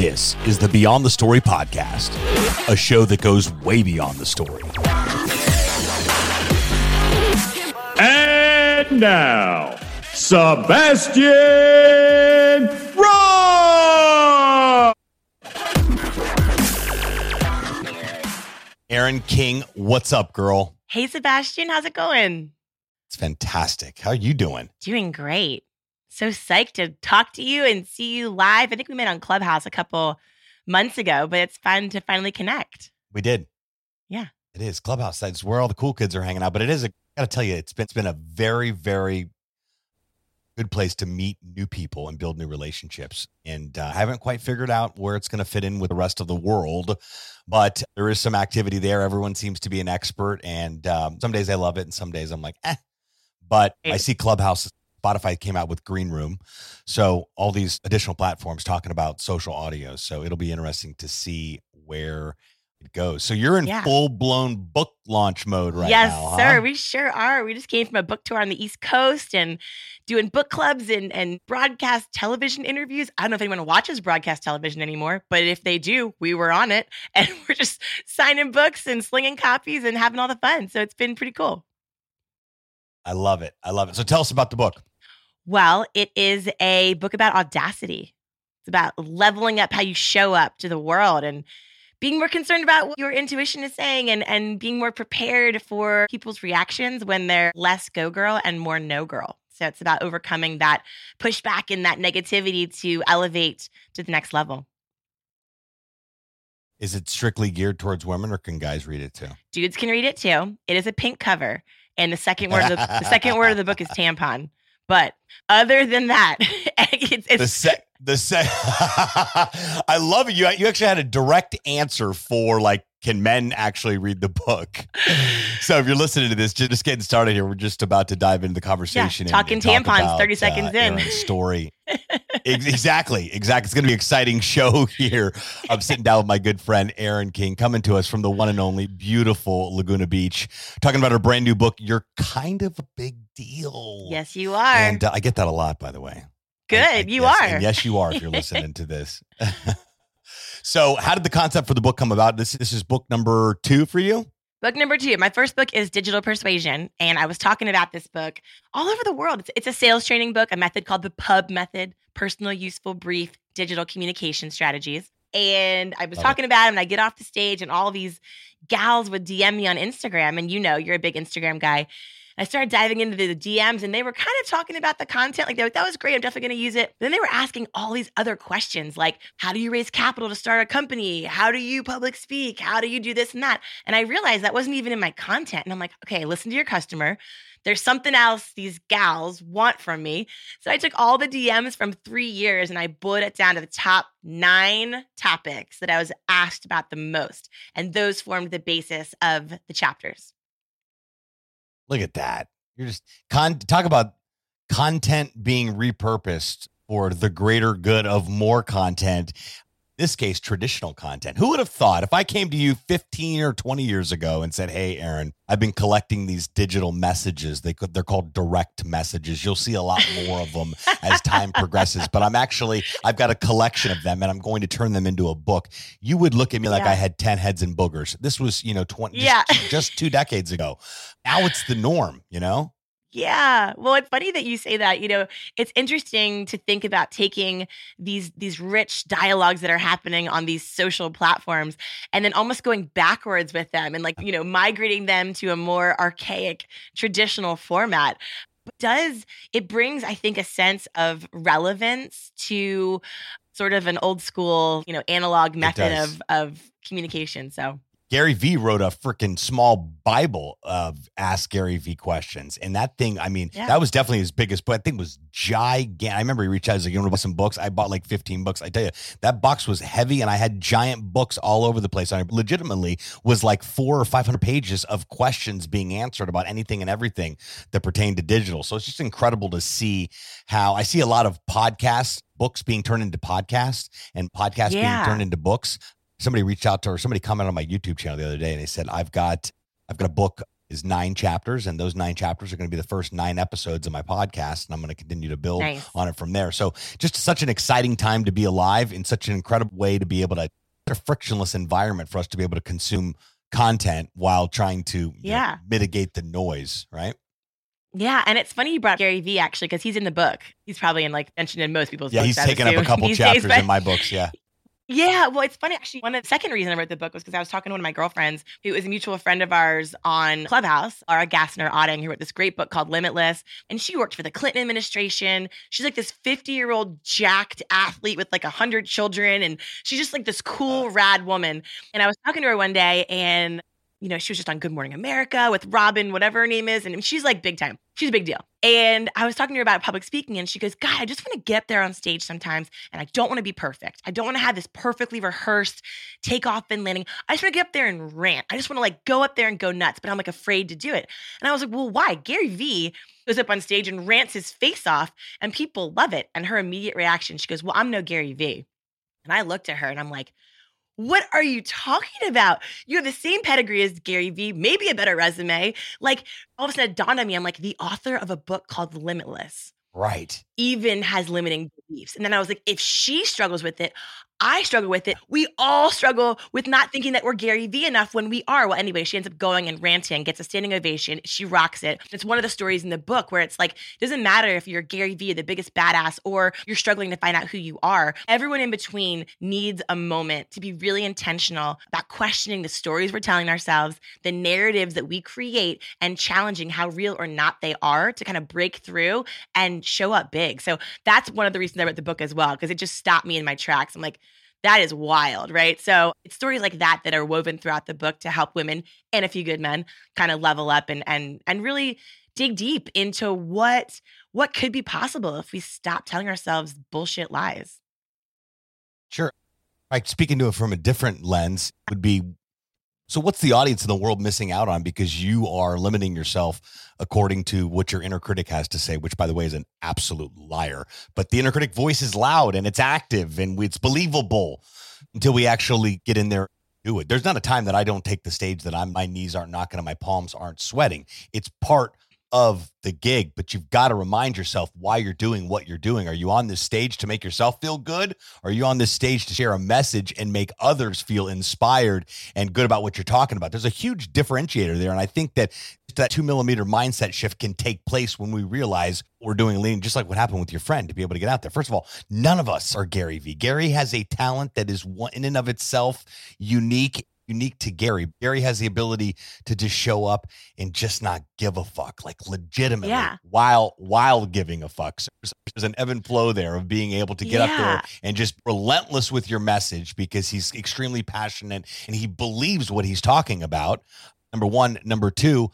This is the Beyond the Story podcast, a show that goes way beyond the story. And now, Sebastian Rusk! Erin King, what's up, girl? Hey, Sebastian, how's it going? It's fantastic. How are you doing? Doing great. So psyched to talk to you and see you live. I think we met on Clubhouse a couple months ago, but it's fun to finally connect. We did. Yeah. It is. Clubhouse. That's where all the cool kids are hanging out. But it is, a, I got to tell you, it's been, it's been a very, very good place to meet new people and build new relationships. And uh, I haven't quite figured out where it's going to fit in with the rest of the world, but there is some activity there. Everyone seems to be an expert. And um, some days I love it. And some days I'm like, eh. But I see Clubhouse Spotify came out with Green Room. So all these additional platforms talking about social audio. So it'll be interesting to see where it goes. So you're in Yeah. full blown book launch mode right yes, now. sir. huh? We sure are. We just came from a book tour on the East Coast and doing book clubs and, and broadcast television interviews. I don't know if anyone watches broadcast television anymore, but if they do, we were on it and we're just signing books and slinging copies and having all the fun. So it's been pretty cool. I love it. I love it. So tell us about the book. Well, it is a book about audacity. It's about leveling up how you show up to the world and being more concerned about what your intuition is saying and, and being more prepared for people's reactions when they're less go girl and more no girl. So it's about overcoming that pushback and that negativity to elevate to the next level. Is it strictly geared towards women or can guys read it too? Dudes can read it too. It is a pink cover. And the second word of the, the second word of the book is tampon. But other than that, it's, it's The sec the sec I love it. You you actually had a direct answer for like can men actually read the book? So if you're listening to this, just getting started here, we're just about to dive into the conversation. and- talking and talk tampons, about, 30 seconds in. Story. Exactly, exactly. It's going to be an exciting show here. I'm sitting down with my good friend Erin King, coming to us from the one and only beautiful Laguna Beach, talking about her brand new book. You're kind of a big deal. yes, you are. and uh, I get that a lot, by the way. Good, I- I- you yes, are. yes, you are. If you're listening to this. so, how did the concept for the book come about? This this is book number two for you. Book number two. My first book is Digital Persuasion. And I was talking about this book all over the world. It's, it's a sales training book, a method called the PUB method Personal, Useful, Brief Digital Communication Strategies. And I was Love it. talking about it, and I get off the stage, and all these gals would DM me on Instagram. And you know, you're a big Instagram guy. I started diving into the DMs and they were kind of talking about the content. Like, they were like, that was great. I'm definitely going to use it. Then they were asking all these other questions like, how do you raise capital to start a company? How do you public speak? How do you do this and that? And I realized that wasn't even in my content. And I'm like, okay, listen to your customer. There's something else these gals want from me. So I took all the DMs from three years and I boiled it down to the top nine topics that I was asked about the most. And those formed the basis of the chapters. Look at that. You're just con- talk about content being repurposed for the greater good of more content. This case, traditional content. Who would have thought if I came to you 15 or 20 years ago and said, Hey, Erin, I've been collecting these digital messages. They could, they're called direct messages. You'll see a lot more of them as time progresses, but I'm actually, I've got a collection of them and I'm going to turn them into a book. You would look at me like Yeah. I had 10 heads and boogers. This was, you know, 20, just- Yeah. just two decades ago. Now it's the norm, you know? Yeah. Well, it's funny that you say that. You know, it's interesting to think about taking these these rich dialogues that are happening on these social platforms and then almost going backwards with them and like, you know, migrating them to a more archaic traditional format. Does it brings I think a sense of relevance to sort of an old school, you know, analog method of of communication. So, Gary Vee wrote a freaking small Bible of Ask Gary Vee questions. And that thing, I mean, Yeah. that was definitely his biggest, but I think was gigantic. I remember he reached out, he's like, you want to buy some books? I bought like 15 books. I tell you, that box was heavy and I had giant books all over the place. I legitimately was like four or 500 pages of questions being answered about anything and everything that pertained to digital. So it's just incredible to see how I see a lot of podcasts, books being turned into podcasts and podcasts Yeah. being turned into books somebody reached out to her somebody commented on my youtube channel the other day and they said i've got i've got a book is nine chapters, and those nine chapters are going to be the first nine episodes of my podcast, and I'm going to continue to build Nice. on it from there. So, just such an exciting time to be alive, in such an incredible way to be able to a frictionless environment for us to be able to consume content while trying to you know, Yeah. mitigate the noise, right? Yeah, and it's funny you brought Gary Vee actually because he's in the book. He's probably in like mentioned in most people's Yeah, books. he's taken up a couple days, chapters but- in my books. Yeah. Yeah, well, it's funny actually. One of the second reason I wrote the book was because I was talking to one of my girlfriends who is a mutual friend of ours on Clubhouse, Laura Gassner Otting, who wrote this great book called Limitless. And she worked for the Clinton administration. She's like this 50 year old jacked athlete with like 100 children. And she's just like this cool, rad woman. And I was talking to her one day and you know, she was just on Good Morning America with Robin, whatever her name is. And she's like big time. She's a big deal. And I was talking to her about public speaking, and she goes, God, I just want to get there on stage sometimes, and I don't want to be perfect. I don't want to have this perfectly rehearsed takeoff and landing. I just want to get up there and rant. I just want to like go up there and go nuts, but I'm like afraid to do it. And I was like, well, why? Gary Vee goes up on stage and rants his face off, and people love it. And her immediate reaction, she goes, Well, I'm no Gary Vee. And I looked at her and I'm like, what are you talking about? You have the same pedigree as Gary Vee, maybe a better resume. Like all of a sudden it dawned on me, I'm like the author of a book called Limitless Right. even has limiting beliefs. And then I was like, if she struggles with it, I struggle with it. We all struggle with not thinking that we're Gary Vee enough when we are. Well, anyway, she ends up going and ranting, gets a standing ovation. She rocks it. It's one of the stories in the book where it's like, it doesn't matter if you're Gary Vee, the biggest badass, or you're struggling to find out who you are. Everyone in between needs a moment to be really intentional about questioning the stories we're telling ourselves, the narratives that we create, and challenging how real or not they are to kind of break through and show up big. So that's one of the reasons I wrote the book as well, because it just stopped me in my tracks. I'm like, that is wild, right? So it's stories like that that are woven throughout the book to help women and a few good men kind of level up and and and really dig deep into what what could be possible if we stop telling ourselves bullshit lies. Sure. Like speaking to it from a different lens would be so what's the audience in the world missing out on because you are limiting yourself according to what your inner critic has to say, which by the way is an absolute liar. But the inner critic voice is loud and it's active and it's believable until we actually get in there do it. There's not a time that I don't take the stage that I'm my knees aren't knocking and my palms aren't sweating. It's part of the gig, but you've got to remind yourself why you're doing what you're doing. Are you on this stage to make yourself feel good? Are you on this stage to share a message and make others feel inspired and good about what you're talking about? There's a huge differentiator there. And I think that that two millimeter mindset shift can take place when we realize we're doing lean, just like what happened with your friend to be able to get out there. First of all, none of us are Gary Vee. Gary has a talent that is one in and of itself unique unique to Gary. Gary has the ability to just show up and just not give a fuck, like legitimately, Yeah. while while giving a fuck. So there's, there's an ebb and flow there of being able to get up there and just relentless with your message because he's extremely passionate and he believes what he's talking about. Number one, number two,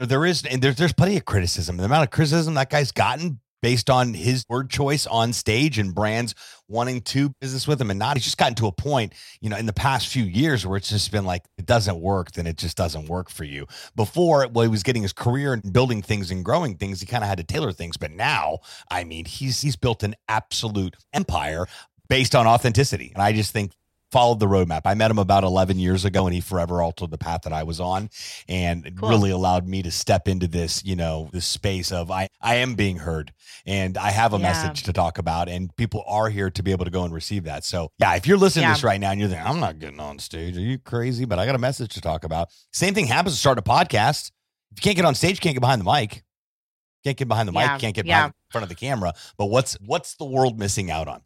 there is and there's there's plenty of criticism. The amount of criticism that guy's gotten based on his word choice on stage and brands wanting to business with him and not. He's just gotten to a point, you know, in the past few years where it's just been like, it doesn't work, then it just doesn't work for you. Before, while he was getting his career and building things and growing things, he kind of had to tailor things. But now, I mean, he's he's built an absolute empire based on authenticity. And I just think followed the roadmap. I met him about 11 years ago and he forever altered the path that I was on and Cool. really allowed me to step into this, you know, this space of I I am being heard and I have a Yeah. message to talk about and people are here to be able to go and receive that. So, yeah, if you're listening Yeah. to this right now and you're thinking I'm not getting on stage, are you crazy? But I got a message to talk about. Same thing happens to start a podcast. If you can't get on stage, you can't get behind the mic. Can't get behind the Yeah. mic, can't get behind in front of the camera. But what's what's the world missing out on?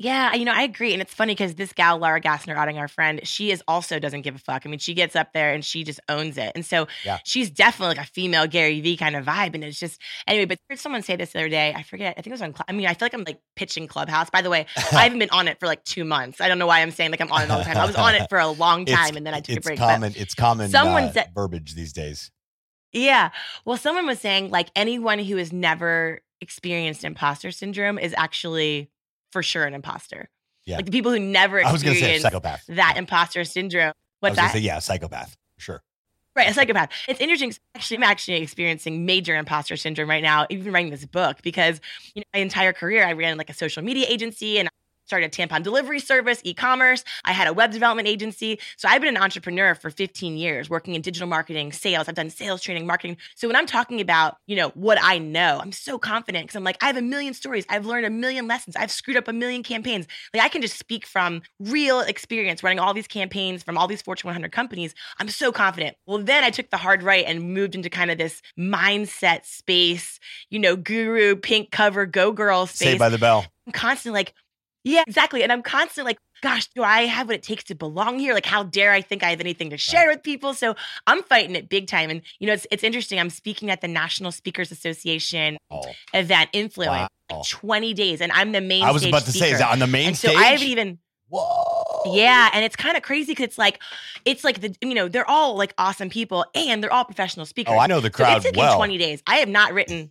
Yeah, you know, I agree. And it's funny because this gal, Laura Gassner, Otting, our friend, she is also doesn't give a fuck. I mean, she gets up there and she just owns it. And so Yeah. she's definitely like a female Gary Vee kind of vibe. And it's just, anyway, but I heard someone say this the other day. I forget. I think it was on, I mean, I feel like I'm like pitching Clubhouse. By the way, I haven't been on it for like two months. I don't know why I'm saying like I'm on it all the time. I was on it for a long time and then I took a break. common. it's common. someone uh, said- verbiage these days. Yeah. Well, someone was saying like anyone who has never experienced imposter syndrome is actually for sure an imposter. Yeah. Like the people who never I was say experience psychopath. that imposter syndrome. What's was that? say yeah, psychopath. Sure. Right, a psychopath. It's interesting. Actually, I'm actually experiencing major imposter syndrome right now, even writing this book, because you know, my entire career I ran like a social media agency and started a tampon delivery service, e-commerce. I had a web development agency. So I've been an entrepreneur for 15 years, working in digital marketing, sales. I've done sales training, marketing. So when I'm talking about, you know, what I know, I'm so confident because I'm like, I have a million stories. I've learned a million lessons. I've screwed up a million campaigns. Like I can just speak from real experience running all these campaigns from all these Fortune 100 companies. I'm so confident. Well, then I took the hard right and moved into kind of this mindset space, you know, guru, pink cover, go girl space. Saved by the bell. I'm constantly like, yeah, exactly. And I'm constantly like, gosh, do I have what it takes to belong here? Like, how dare I think I have anything to share with people? So I'm fighting it big time. And you know, it's it's interesting. I'm speaking at the National Speakers Association Oh, event, Influence, wow. 20 days, and I'm the main. I was stage about to say, is speaker. that on the main and so? I haven't even. Whoa. Yeah, and it's kind of crazy because it's like, it's like the you know they're all like awesome people and they're all professional speakers. Oh, I know the So crowd it's well. 20 days. I have not written,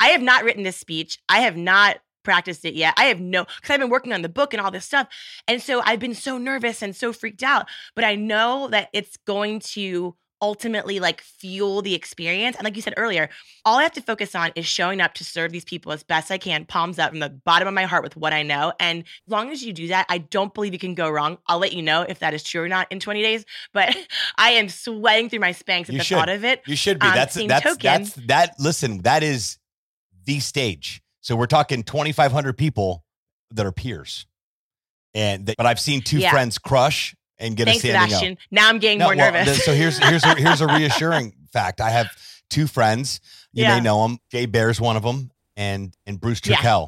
I have not written this speech. I have not practiced it yet. I have no, because I've been working on the book and all this stuff. And so I've been so nervous and so freaked out. But I know that it's going to ultimately like fuel the experience. And like you said earlier, all I have to focus on is showing up to serve these people as best I can, palms up from the bottom of my heart with what I know. And as long as you do that, I don't believe you can go wrong. I'll let you know if that is true or not in 20 days. But I am sweating through my Spanx at You the should. thought of it. You should be. Um, that's that's token- that's that. Listen, that is the stage. So we're talking 2,500 people that are peers, and that, but I've seen two Yeah. friends crush and get Thanks, a standing O. Sebastian. Now I'm getting No, more well, nervous. so here's here's a, here's a reassuring fact. I have two friends. You Yeah. may know them. Jay Baer's one of them, and and Bruce Yeah.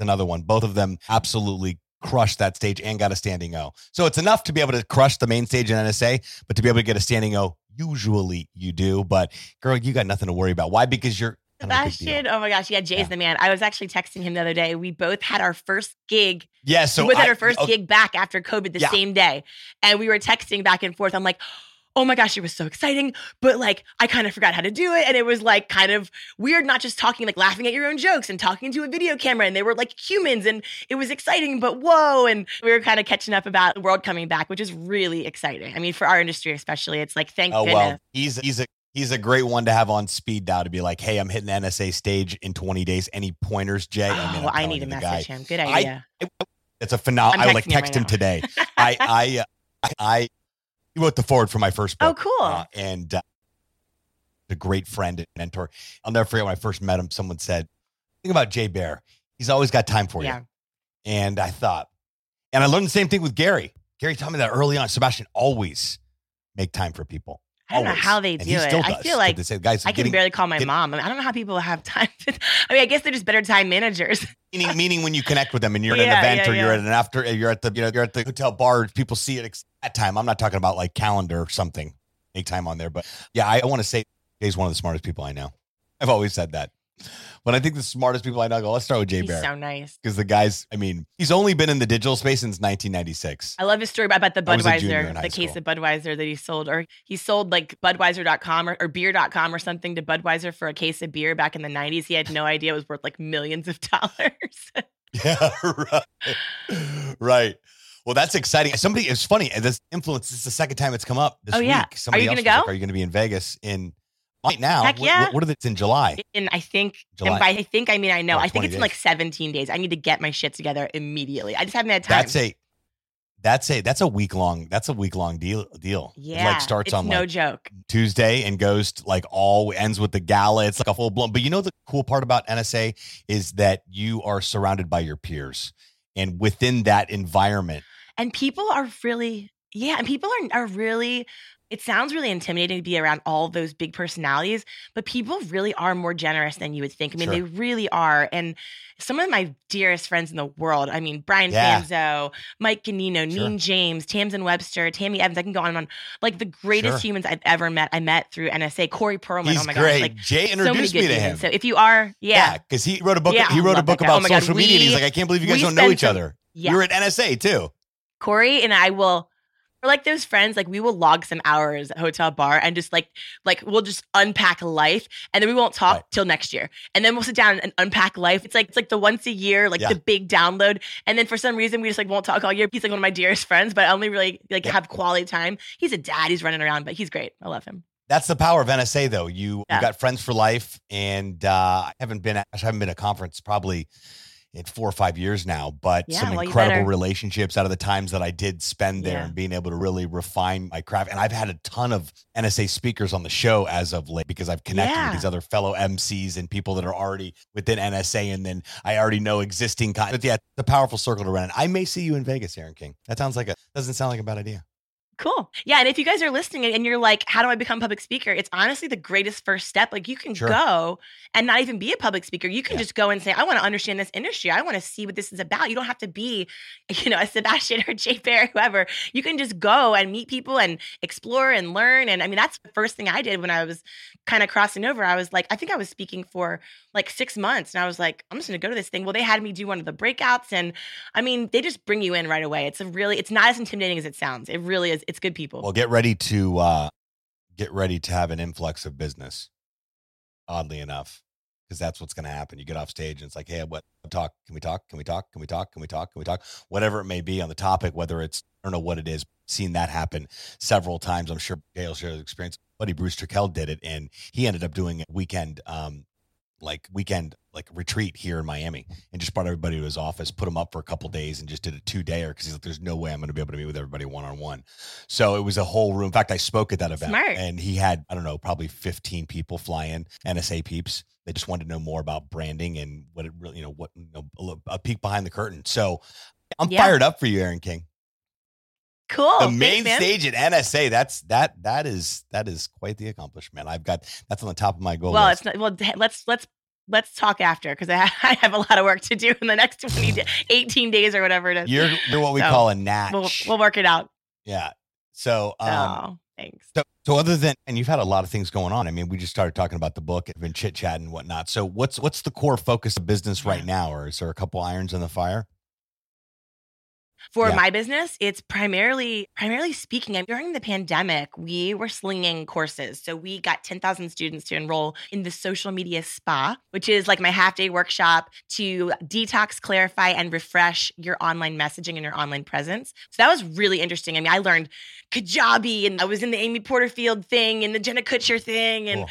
Another one. Both of them absolutely crushed that stage and got a standing O. So it's enough to be able to crush the main stage in NSA, but to be able to get a standing O, usually you do. But girl, you got nothing to worry about. Why? Because you're kind of a big deal. Sebastian, oh my gosh, yeah, Jay's Yeah. the man. I was actually texting him the other day. We both had our first gig. Yeah. So we both had our first okay, gig back after COVID the Yeah. same day, and we were texting back and forth. I'm like. Oh my gosh, it was so exciting, but like I kind of forgot how to do it. And it was like kind of weird, not just talking, like laughing at your own jokes and talking to a video camera. And they were like humans and it was exciting, but whoa. And we were kind of catching up about the world coming back, which is really exciting. I mean, for our industry, especially, it's like, thank Oh goodness. well, he's he's a he's a great one to have on speed dial to be like, hey, I'm hitting the NSA stage in 20 days. Any pointers, Jay? Oh, I mean, I'm I need to message guy- him. Good I- idea. It's a phenomenal. I'm like texting him text right him today. I I uh, I he wrote the forward for my first book. oh, cool. uh, and uh, a great friend and mentor. I'll never forget when I first met him. Someone said, "Think about Jay Baer. He's always got time for Yeah. you." And I thought, and I learned the same thing with Gary. Gary taught me that early on. Sebastian always make time for people. I don't know how they do it. Still I feel like they say, guys, I can getting, barely call my mom. I, mean, I don't know how people have time. I mean, I guess they're just better time managers. meaning, meaning when you connect with them and you're at an event yeah, or you're at an after, you're at the, you know, you're at the hotel bar. People see it at time. I'm not talking about like calendar or something. Make time on there, but yeah, I, I want to say Jay's one of the smartest people I know. I've always said that. When I think the smartest people I know, I go let's start with Jay He's Baer so nice. because the guys. I mean, he's only been in the digital space since 1996. I love his story about the I was a junior in Budweiser, the case school. of Budweiser that he sold, or he sold like Budweiser.com or, or beer.com or something to Budweiser for a case of beer back in the 90s. He had no idea it was worth like millions of dollars. Yeah, right. right. Well, that's exciting. Somebody, it's funny. This influence. This is the second time it's come up this Oh, yeah. week. Somebody you gonna was like, go? Are you going to be in Vegas in right now? Heck yeah. What, what are the, it's in July? and I think, July. and by I think, I mean, I know, I think 20 it's in days. like 17 days. I need to get my shit together immediately. I just haven't had time. That's a that's a that's a week long that's a week long deal deal. yeah. It like starts on no like joke. Tuesday and goes to like all ends with the gala. It's like a full blown. But you know the cool part about NSA is that you are surrounded by your peers, and within that environment, And people are really, yeah, and people are, are really, it sounds really intimidating to be around all those big personalities, but people really are more generous than you would think. I mean, Sure. they really are. And some of my dearest friends in the world, I mean, Brian Yeah. Fanzo, Mike Ganino, Sure. Neen James, Tamsin Webster, Tammy Evans, I can go on and on. Like the greatest Sure. humans I've ever met, I met through NSA. Corey Perlman, oh he's oh my great. God. Like Jay so introduced good me to him. humans. So if you are, yeah. because he wrote a book. Yeah, he wrote a book. Oh about God, social media. and He's like, I can't believe you guys don't know each some- other. yeah. You're at NSA too. Corey and I will we're like those friends, like we will log some hours at hotel bar and just like like we'll just unpack life and then we won't talk Right. till next year. And then we'll sit down and unpack life. It's like it's like the once a year, like Yeah. the big download. And then for some reason we just like won't talk all year. He's like one of my dearest friends, but I only really like Yeah. have quality time. He's a dad, he's running around, but he's great. I love him. That's the power of NSA, though. You Yeah. you got friends for life, and uh, I haven't been. I haven't been at a conference probably in four or five years now, but Yeah, some well, incredible relationships out of the times that I did spend there Yeah. and being able to really refine my craft. And I've had a ton of NSA speakers on the show as of late because I've connected Yeah. with these other fellow MCs and people that are already within NSA. And then I already know existing. Con- but yeah, a powerful circle to run. in. I may see you in Vegas, Erin King. That sounds like a, doesn't sound like a bad idea. Cool. Yeah. And if you guys are listening and you're like, how do I become a public speaker? It's honestly the greatest first step. Like you can Sure. go and not even be a public speaker. You can Yeah. just go and say, I want to understand this industry. I want to see what this is about. You don't have to be, you know, a Sebastian or Jay Baer, whoever. You can just go and meet people and explore and learn. And I mean, that's the first thing I did when I was kind of crossing over. I was like, I think I was speaking for like six months. And I was like, I'm just gonna go to this thing. Well, they had me do one of the breakouts. And I mean, they just bring you in right away. It's a really, it's not as intimidating as it sounds. It really is. It's good people. Well, get ready to uh, get ready to have an influx of business. Oddly enough, because that's what's going to happen. You get off stage and it's like, hey, what talk? Can we talk? Can we talk? Can we talk? Can we talk? Can we talk? Whatever it may be on the topic, whether it's I don't know what it is. Seen that happen several times. I'm sure Gail shared the experience. Buddy Bruce Turkel did it, and he ended up doing a weekend, um, like weekend like retreat here in Miami, and just brought everybody to his office, put them up for a couple days, and just did a two dayer because he's like, there's no way I'm going to be able to meet with everybody one on one. So it was a whole room. In fact, I spoke at that event, Smart. and he had I don't know probably 15 people fly in, NSA peeps. They just wanted to know more about branding and what it really, you know, what you know, a, a peek behind the curtain. So I'm Yeah. fired up for you, Erin King. Cool. the main Thanks, stage at NSA. That's that that is that is quite the accomplishment. I've got that's on the top of my goal Well, list. it's not. Well, let's let's let's talk after because I, I have a lot of work to do in the next 20, da- 18 days or whatever it is. You're you're what we So, call a natch. We'll, we'll work it out. yeah. So um, oh, thanks. So, so other than and you've had a lot of things going on. I mean, we just started talking about the book and been chit chatting and whatnot. So what's what's the core focus of business right now, or is there a couple irons in the fire? For Yeah. my business, it's primarily primarily speaking. And during the pandemic, we were slinging courses. So we got 10,000 students to enroll in the social media spa, which is like my half day workshop to detox, clarify, and refresh your online messaging and your online presence. So that was really interesting. I mean, I learned Kajabi and I was in the Amy Porterfield thing and the Jenna Kutcher thing and Cool.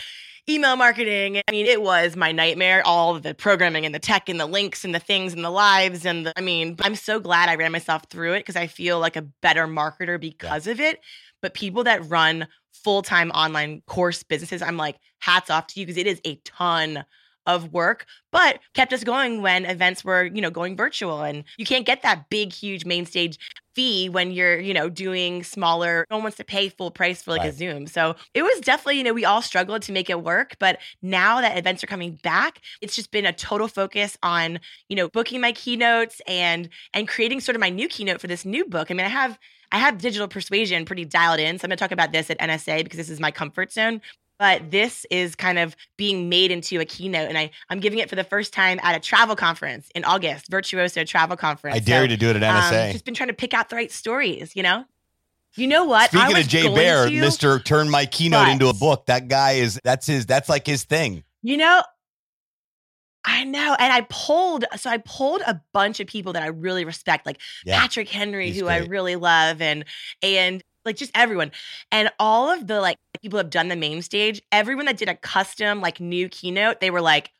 Email marketing. I mean, it was my nightmare, all the programming and the tech and the links and the things and the lives. And the, I mean, I'm so glad I ran myself through it because I feel like a better marketer because of it. But people that run full time online course businesses, I'm like, hats off to you because it is a ton of work, but kept us going when events were, you know, going virtual. And you can't get that big, huge main stage fee when you're, you know, doing smaller. No one wants to pay full price for like Right. a Zoom. So it was definitely, you know, we all struggled to make it work. But now that events are coming back, it's just been a total focus on, you know, booking my keynotes and and creating sort of my new keynote for this new book. I mean, I have I have digital persuasion pretty dialed in. So I'm gonna talk about this at NSA because this is my comfort zone. But this is kind of being made into a keynote. And I, I'm giving it for the first time at a travel conference in August, Virtuoso Travel Conference. I dare So, you to do it at um, NSA. just been trying to pick out the right stories, you know? You know what? I Speaking of Jay Baer, to- Mr. Turn My Keynote into a book. That guy is that's his that's like his thing. You know, I know. And I pulled, so I pulled a bunch of people that I really respect, like Yeah. Patrick Henry, he's who I really love, and and like just everyone. And all of the like people have done the main stage, everyone that did a custom like new keynote, they were like,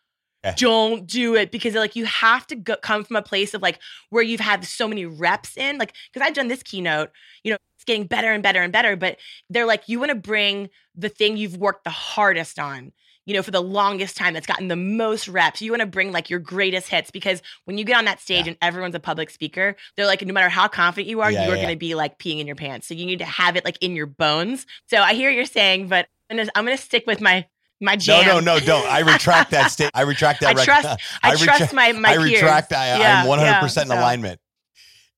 Yeah. don't do it because like you have to go, come from a place of like where you've had so many reps in like because i've done this keynote you know it's getting better and better and better but they're like you want to bring the thing you've worked the hardest on you know for the longest time that's gotten the most reps you want to bring like your greatest hits because when you get on that stage Yeah. and everyone's a public speaker they're like no matter how confident you are Yeah, you're yeah, going to be like peeing in your pants so you need to have it like in your bones so i hear what you're saying but i'm gonna, stick with my my No, jam no, no, no, don't. I retract that state. I retract that. I rec- trust- I, I trust my my I peers. retract. I, I'm 100% yeah, in alignment.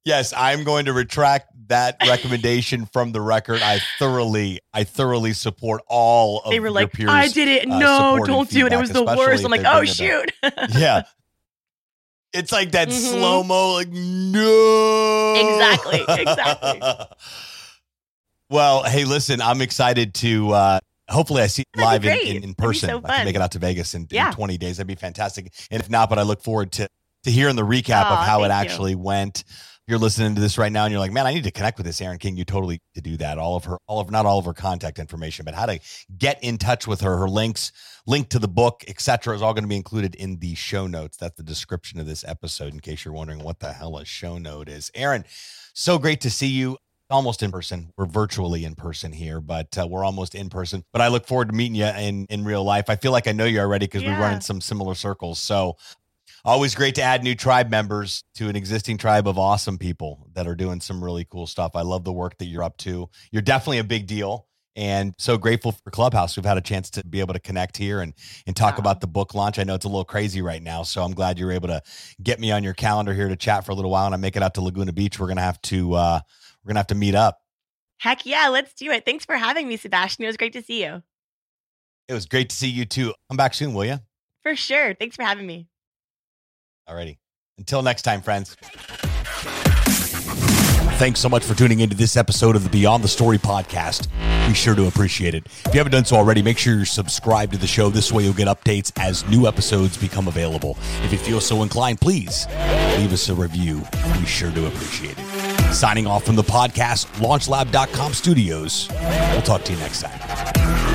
Yes, I'm going to retract that recommendation from the record. I thoroughly, I thoroughly support all of They were like, peers. I did it. uh, no, don't do it. It was the worst. I'm like, oh been to the- shoot. yeah. It's like that Mhm. slow mo, like no. Exactly, exactly. well, hey, listen, I'm excited to. uh Hopefully, I see live in, in, in person. so I can make it out to Vegas in, in 20 days. That'd be fantastic. And if not, but I look forward to to hearing the recap of how it thank you. actually went. You're listening to this right now and you're like, man, I need to connect with this Erin King, you totally to do that. All of her, all of not all of her contact information, but how to get in touch with her, her links, link to the book, etc., is all going to be included in the show notes. That's the description of this episode, in case you're wondering what the hell a show note is. Erin, so great to see you. Almost in person. We're virtually in person here, but uh, we're almost in person. But I look forward to meeting you in in real life. I feel like I know you already because Yeah. we run in some similar circles. So always great to add new tribe members to an existing tribe of awesome people that are doing some really cool stuff. I love the work that you're up to. You're definitely a big deal and so grateful for Clubhouse. We've had a chance to be able to connect here and and talk Wow. about the book launch. I know it's a little crazy right now, so I'm glad you're able to get me on your calendar here to chat for a little while and I make it out to Laguna Beach. We're going to have to uh we're going to have to meet up. Heck yeah, let's do it. Thanks for having me, Sebastian. It was great to see you. It was great to see you too. Come back soon, will you? For sure. Thanks for having me. Alrighty. Until next time, friends. Thanks so much for tuning into this episode of the Beyond the Story podcast. Be sure to appreciate it. If you haven't done so already, make sure you're subscribed to the show. This way you'll get updates as new episodes become available. If you feel so inclined, please leave us a review. Be sure to appreciate it. Signing off from the podcast, launchlab.com studios. We'll talk to you next time.